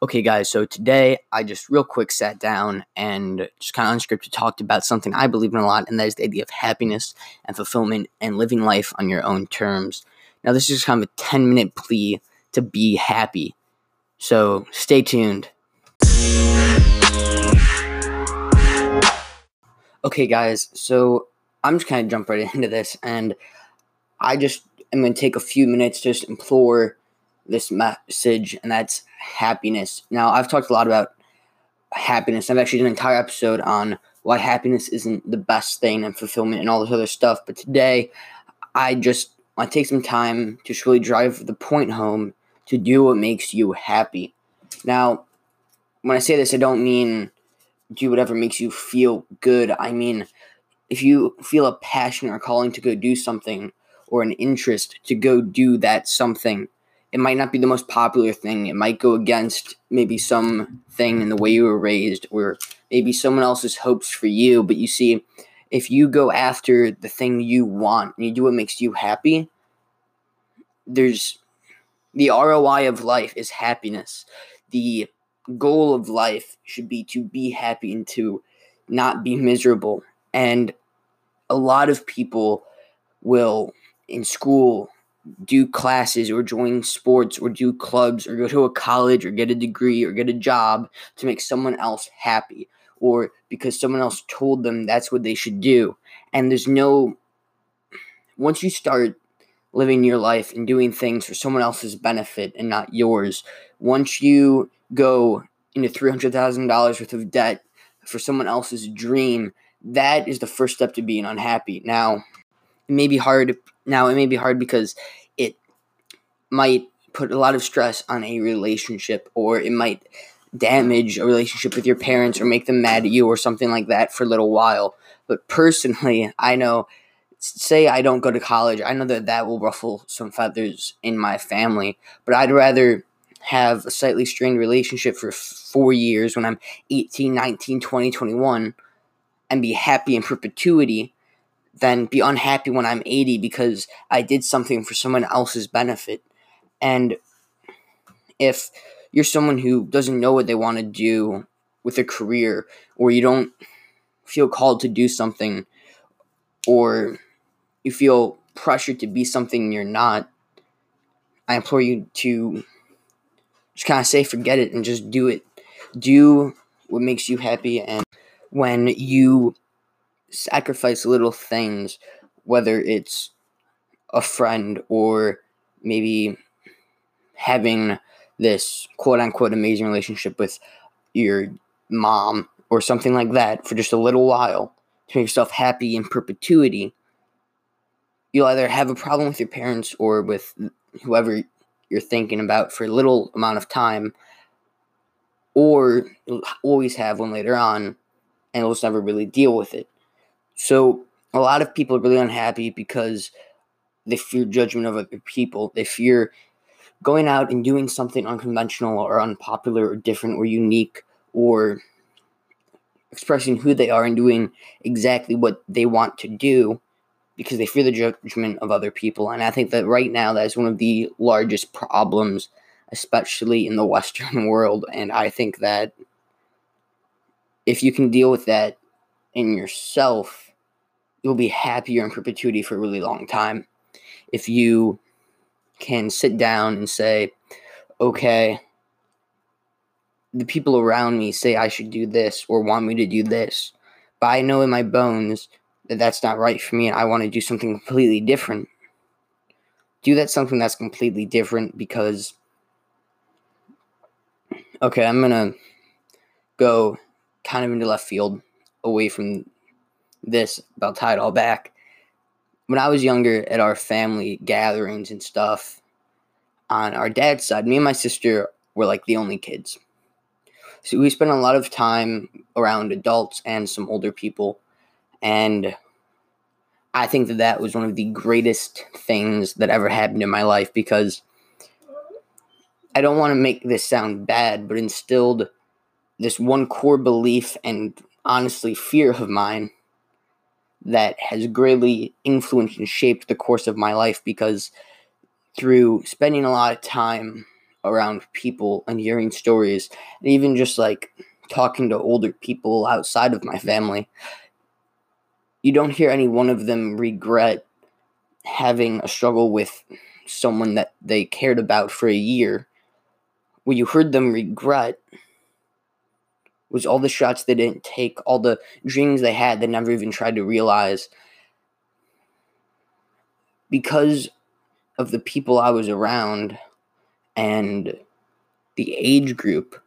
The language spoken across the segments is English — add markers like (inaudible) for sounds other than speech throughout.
Okay, guys, so today I just real quick sat down and just kind of unscripted talked about something I believe in a lot, and that is the idea of happiness and fulfillment and living life on your own terms. Now, this is kind of a 10 minute plea to be happy. So stay tuned. Okay, guys, so I'm just kind of jump right (laughs) into this, and I just am going to take a few minutes just implore this message, and that's happiness. Now, I've talked a lot about happiness. I've actually done an entire episode on why happiness isn't the best thing and fulfillment and all this other stuff. But today, I just want to take some time to really drive the point home to do what makes you happy. Now, when I say this, I don't mean do whatever makes you feel good. I mean, if you feel a passion or calling to go do something or an interest to go do that something, it might not be the most popular thing. It might go against maybe some thing in the way you were raised or maybe someone else's hopes for you. But you see, if you go after the thing you want and you do what makes you happy, there's the ROI of life is happiness. The goal of life should be to be happy and to not be miserable. And a lot of people will in school do classes or join sports or do clubs or go to a college or get a degree or get a job to make someone else happy or because someone else told them that's what they should do. And there's no, once you start living your life and doing things for someone else's benefit and not yours, once you go into $300,000 worth of debt for someone else's dream, that is the first step to being unhappy. Now, it may be hard now it may be hard because it might put a lot of stress on a relationship or it might damage a relationship with your parents or make them mad at you or something like that for a little while. But personally, (laughs) I know say I don't go to college, I know that that will ruffle some feathers in my family, but I'd rather have a slightly strained relationship for 4 years when I'm 18, 19, 20, 21 and be happy in perpetuity than be unhappy when I'm 80 because I did something for someone else's benefit. And if you're someone who doesn't know what they want to do with a career, or you don't feel called to do something, or you feel pressured to be something you're not, I implore you to just kind of say forget it and just do it. Do what makes you happy. And when you sacrifice little things, whether it's a friend or maybe having this quote unquote amazing relationship with your mom or something like that for just a little while to make yourself happy in perpetuity, you'll either have a problem with your parents or with whoever you're thinking about for a little amount of time, or always have one later on and you'll just never really deal with it. So a lot of people are really unhappy because they fear judgment of other people. They fear going out and doing something unconventional or unpopular or different or unique or expressing who they are and doing exactly what they want to do because they fear the judgment of other people. And I think that right now that is one of the largest problems, especially in the (laughs) Western world. And I think that if you can deal with that in yourself, you'll be happier in perpetuity for a really long time. If you can sit down and say, okay, the people around me say I should do this or want me to do this, but I know in my bones that that's not right for me and I want to do something completely different. Do that something that's completely different because, okay, I'm going to go kind of into left field away from this, I'll tie it all back. When I was younger at our family gatherings and stuff, on our dad's side, me and my sister were like the only kids. So we spent a lot of time around adults and some older people. And I think that that was one of the greatest things that ever happened in my life because I don't want to make this sound bad, but instilled this one core belief and honestly fear of mine that has greatly influenced and shaped the course of my life because through spending a lot of time around people and hearing stories, and even just like talking to older people outside of my family, you don't hear any one of them regret having a struggle with someone that they cared about for a year. What you heard them regret was all the shots they didn't take, all the dreams they had they never even tried to realize. Because of the people I was around and the age group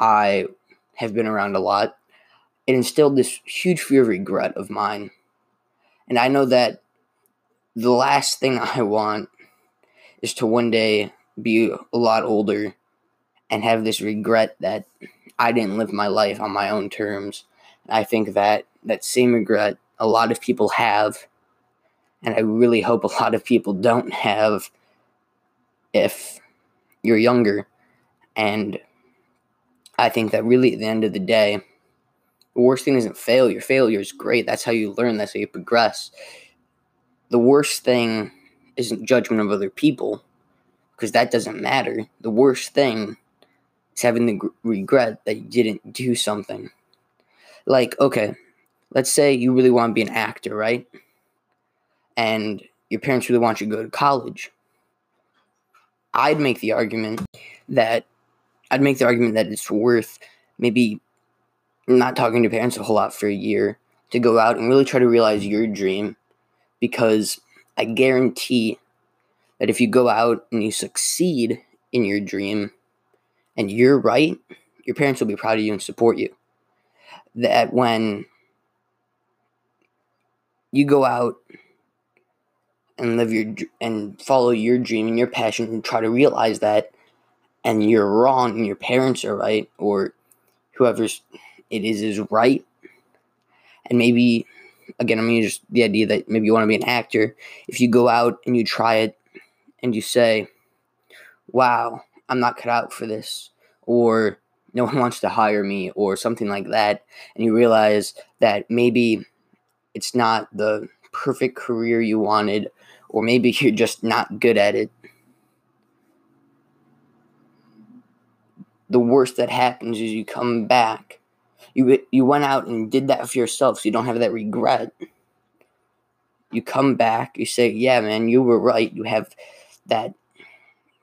I have been around a lot, it instilled this huge fear of regret of mine. And I know that the last thing (laughs) I want is to one day be a lot older and have this regret that I didn't live my life on my own terms. I think that that same regret a lot of people have, and I really hope a lot of people don't have if you're younger. And I think that really at the end of the day, the worst thing isn't failure. Failure is great. That's how you learn, that's how you progress. The worst thing isn't judgment of other people, because that doesn't matter. The worst thing having the regret that you didn't do something. Like, okay, let's say you really want to be an actor, right? And your parents really want you to go to college. I'd make the argument that I'd make the argument that it's worth maybe not talking to parents a whole lot for a year to go out and really try to realize your dream because I guarantee that if you go out and you succeed in your dream, and you're right, your parents will be proud of you and support you. That when you go out and live your and follow your dream and your passion and try to realize that and you're wrong and your parents are right or whoever's it is is right and maybe again i'm mean just the idea that maybe you want to be an actor if you go out and you try it and you say wow I'm not cut out for this, or no one (laughs) wants to hire me, or something like that, and you realize that maybe it's not the perfect career you wanted, or maybe (laughs) you're just not good at it. The worst that happens is you come back. You, you went out and did that for yourself, so you don't have that regret. You come back, you say, Yeah, man, you were right. You have that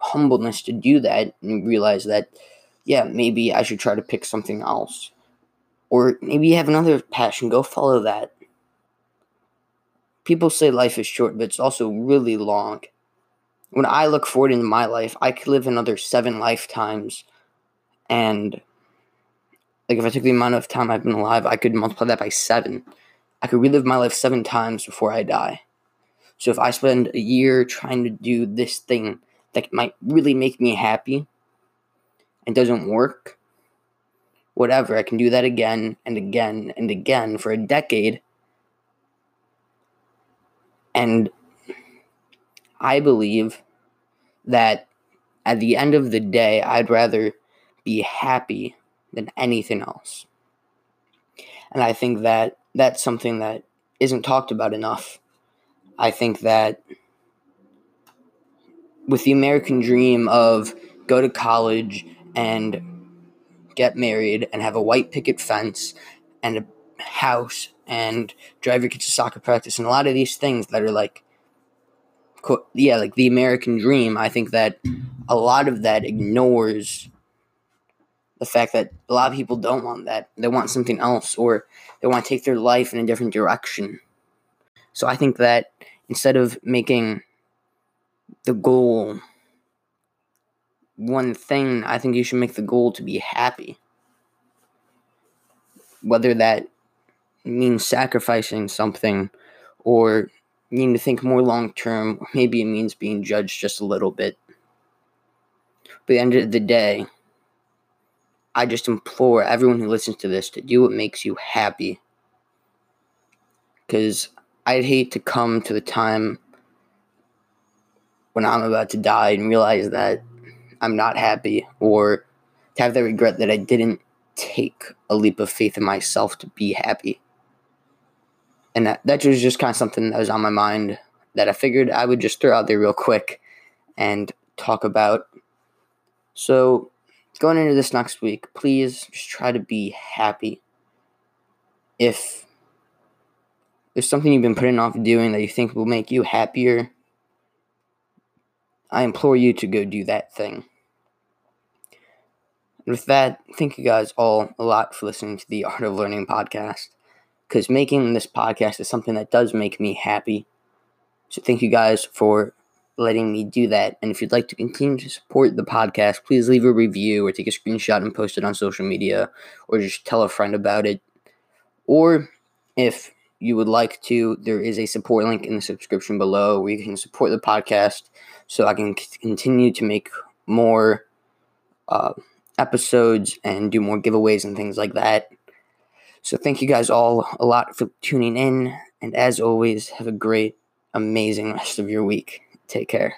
humbleness to do that and realize that, yeah, maybe I should try to pick something else. Or maybe you have another passion, go follow that. People say life is short, but it's also really long. When I look forward into my life, I could live another seven lifetimes. And, like, if I took the amount of time I've been alive, I could multiply that by seven. I could relive my life seven times before I die. So if I spend a year trying to do this thing that might really make me happy and doesn't work, whatever, I can do that again and again and again for a decade. And I believe that at the end of the day, I'd rather be happy than anything else. And I think that that's something that isn't talked about enough. I think that with the American dream of go to college and get married and have a white picket fence and a house and drive your kids to soccer practice and a lot of these things that are like yeah like the american dream. I think that a lot of that ignores the fact that a lot of people don't want that. They want something else or they want to take their life in a different direction. So i think that instead of making the goal one thing I think you should make the goal to be happy. Whether that means sacrificing something or needing to think more long term, maybe it means being judged just a little bit. But at the end of the day, I just implore everyone who listens to this to do what makes you happy. Because I'd hate to come to the time when I'm about to die and realize that I'm not happy or to have the regret that I didn't take a leap of faith in myself to be happy. And that, that was just kind of something that was on my mind that I figured I would just throw out there real quick and talk about So, going into this next week, please just try to be happy. If there's something you've been putting off doing that you think will make you happier, I implore you to go do that thing. And with that, thank you guys all a lot for listening to the Art of Learning podcast. Because making this podcast is something that does make me happy. So thank you guys for letting me do that. And if you'd like to continue to support the podcast, please leave a review or take a screenshot and post it on social media or just tell a friend about it. Or if you would like to, there is a support link in the subscription below where you can support the podcast so I can continue to make more uh, episodes and do more giveaways and things like that. So thank you guys all a lot for tuning in. And as always, have a great, amazing rest of your week. Take care.